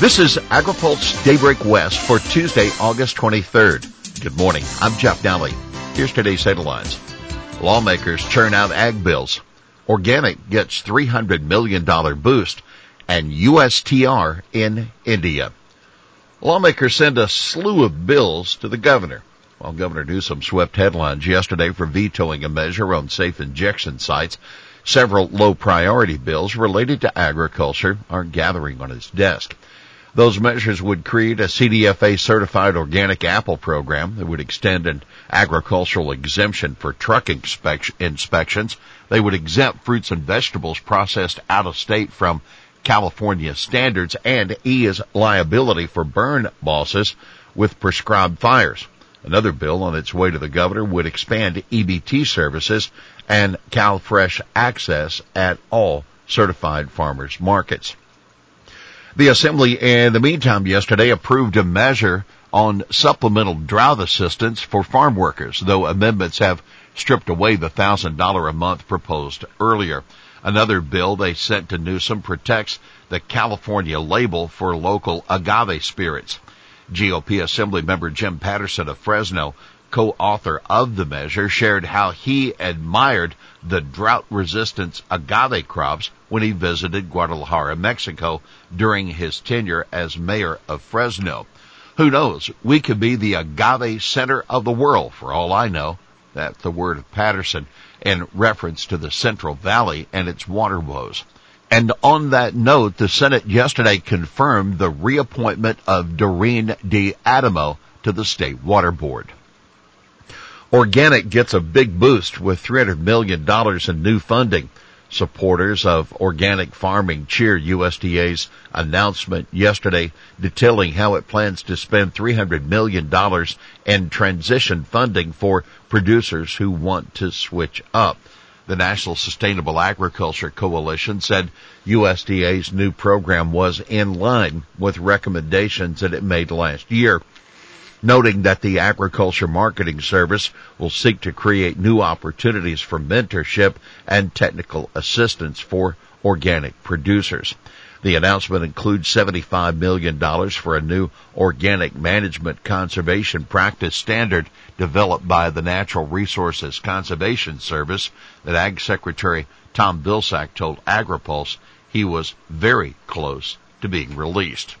This is AgriPulse Daybreak West for Tuesday, August 23rd. Good morning. I'm Jeff Nalley. Here's today's headlines. Lawmakers churn out ag bills. Organic gets $300 million boost and USTR in India. Lawmakers send a slew of bills to the governor. While Governor Newsom swept headlines yesterday for vetoing a measure on safe injection sites, several low priority bills related to agriculture are gathering on his desk. Those measures would create a CDFA certified organic apple program that would extend an agricultural exemption for truck inspections. They would exempt fruits and vegetables processed out of state from California standards and ease liability for burn bosses with prescribed fires. Another bill on its way to the governor would expand EBT services and CalFresh access at all certified farmers markets. The Assembly, in the meantime, yesterday approved a measure on supplemental drought assistance for farm workers, though amendments have stripped away the $1,000 a month proposed earlier. Another bill they sent to Newsom protects the California label for local agave spirits. GOP Assembly member Jim Patterson of Fresno co-author of the measure, shared how he admired the drought-resistant agave crops when he visited Guadalajara, Mexico during his tenure as mayor of Fresno. Who knows? We could be the agave center of the world for all I know. That's the word of Patterson in reference to the Central Valley and its water woes. And on that note, the Senate yesterday confirmed the reappointment of Dorene D'Adamo to the State Water Board. Organic gets a big boost with $300 million in new funding. Supporters of organic farming cheer USDA's announcement yesterday detailing how it plans to spend $300 million in transition funding for producers who want to switch up. The National Sustainable Agriculture Coalition said USDA's new program was in line with recommendations that it made last year noting that the Agriculture Marketing Service will seek to create new opportunities for mentorship and technical assistance for organic producers. The announcement includes $75 million for a new organic management conservation practice standard developed by the Natural Resources Conservation Service that Ag Secretary Tom Vilsack told AgriPulse he was very close to being released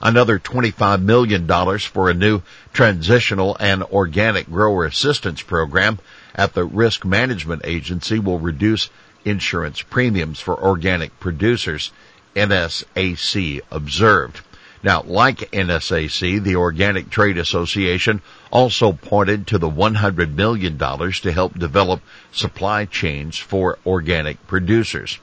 another $25 million for a new transitional and organic grower assistance program at the Risk Management Agency will reduce insurance premiums for organic producers, NSAC observed. Now, like NSAC, the Organic Trade Association also pointed to the $100 million to help develop supply chains for organic producers.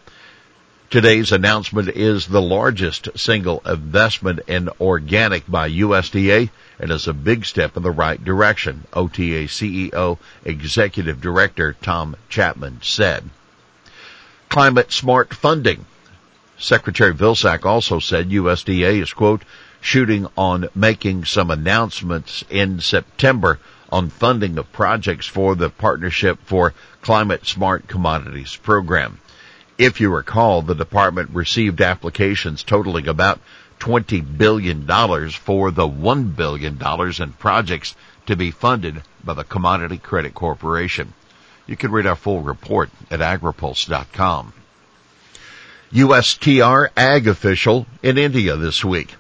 Today's announcement is the largest single investment in organic by USDA and is a big step in the right direction, OTA CEO Executive Director Tom Chapman said. Climate smart funding. Secretary Vilsack also said USDA is quote, shooting on making some announcements in September on funding of projects for the Partnership for Climate Smart Commodities program. If you recall, the department received applications totaling about $20 billion for the $1 billion in projects to be funded by the Commodity Credit Corporation. You can read our full report at agripulse.com. USTR ag official in India this week.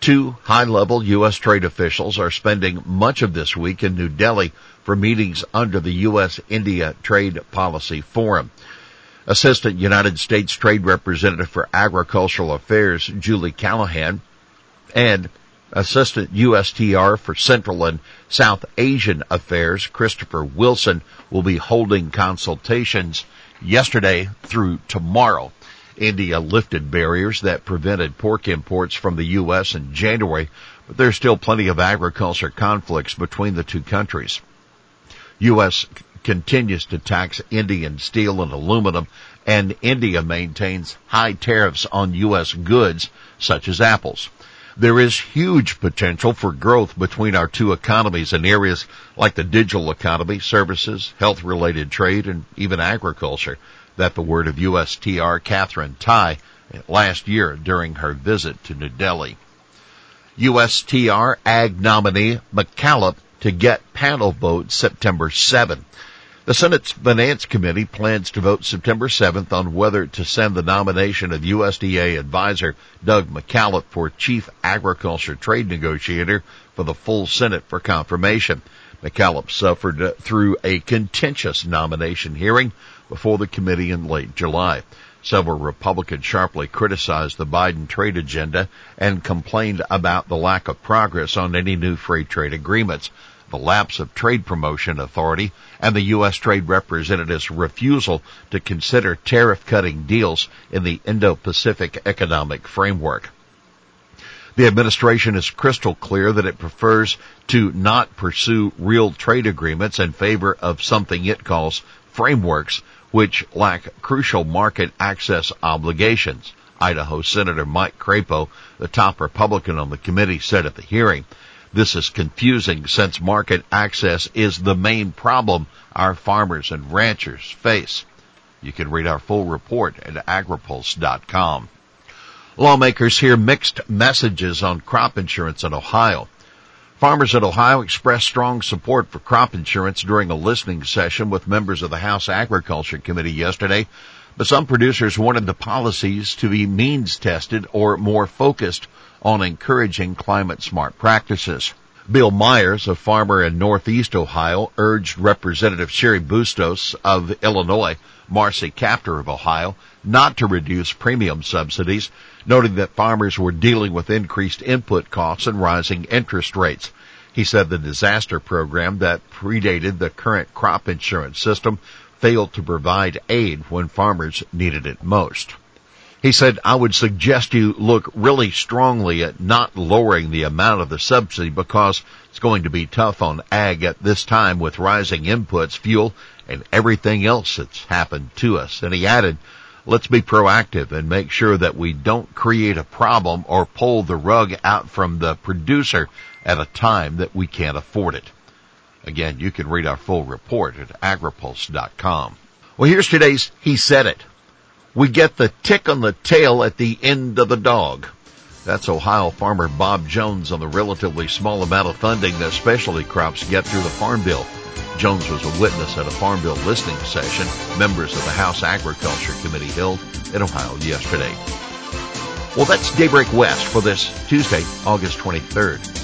Two high-level U.S. trade officials are spending much of this week in New Delhi for meetings under the U.S.-India Trade Policy Forum. Assistant United States Trade Representative for Agricultural Affairs Julie Callahan and Assistant USTR for Central and South Asian Affairs Christopher Wilson will be holding consultations yesterday through tomorrow. India lifted barriers that prevented pork imports from the U.S. in January, but there's still plenty of agriculture conflicts between the two countries. U.S continues to tax Indian steel and aluminum, and India maintains high tariffs on U.S. goods such as apples. There is huge potential for growth between our two economies in areas like the digital economy, services, health related trade, and even agriculture. That the word of USTR Katherine Tai last year during her visit to New Delhi. USTR Ag nominee McKalip to get panel vote September 7. The Senate's Finance Committee plans to vote September 7th on whether to send the nomination of USDA advisor Doug McKalip for Chief Agriculture Trade Negotiator for the full Senate for confirmation. McKalip suffered uh, through a contentious nomination hearing before the committee in late July. Several Republicans sharply criticized the Biden trade agenda and complained about the lack of progress on any new free trade agreements, the lapse of trade promotion authority, and the U.S. Trade Representative's refusal to consider tariff cutting deals in the Indo-Pacific Economic Framework. The administration is crystal clear that it prefers to not pursue real trade agreements in favor of something it calls frameworks which lack crucial market access obligations. Idaho Senator Mike Crapo, the top Republican on the committee, said at the hearing, this is confusing since market access is the main problem our farmers and ranchers face. You can read our full report at agripulse.com. Lawmakers hear mixed messages on crop insurance in Ohio. Farmers in Ohio expressed strong support for crop insurance during a listening session with members of the House Agriculture Committee yesterday, but some producers wanted the policies to be means tested or more focused on encouraging climate smart practices. Bill Myers, a farmer in Northeast Ohio, urged Representative Cheri Bustos of Illinois, Marcy Kaptur of Ohio, not to reduce premium subsidies, noting that farmers were dealing with increased input costs and rising interest rates. He said the disaster program that predated the current crop insurance system failed to provide aid when farmers needed it most. He said, I would suggest you look really strongly at not lowering the amount of the subsidy because it's going to be tough on ag at this time with rising inputs, fuel, and everything else that's happened to us. And he added, let's be proactive and make sure that we don't create a problem or pull the rug out from the producer at a time that we can't afford it. Again, you can read our full report at agripulse.com. Well, here's today's He Said It we get the tick on the tail at the end of the dog. That's Ohio farmer Bob Jones on the relatively small amount of funding that specialty crops get through the Farm Bill. Jones was a witness at a Farm Bill listening session members of the House Agriculture Committee held in Ohio yesterday. Well, that's Daybreak West for this Tuesday, August 23rd.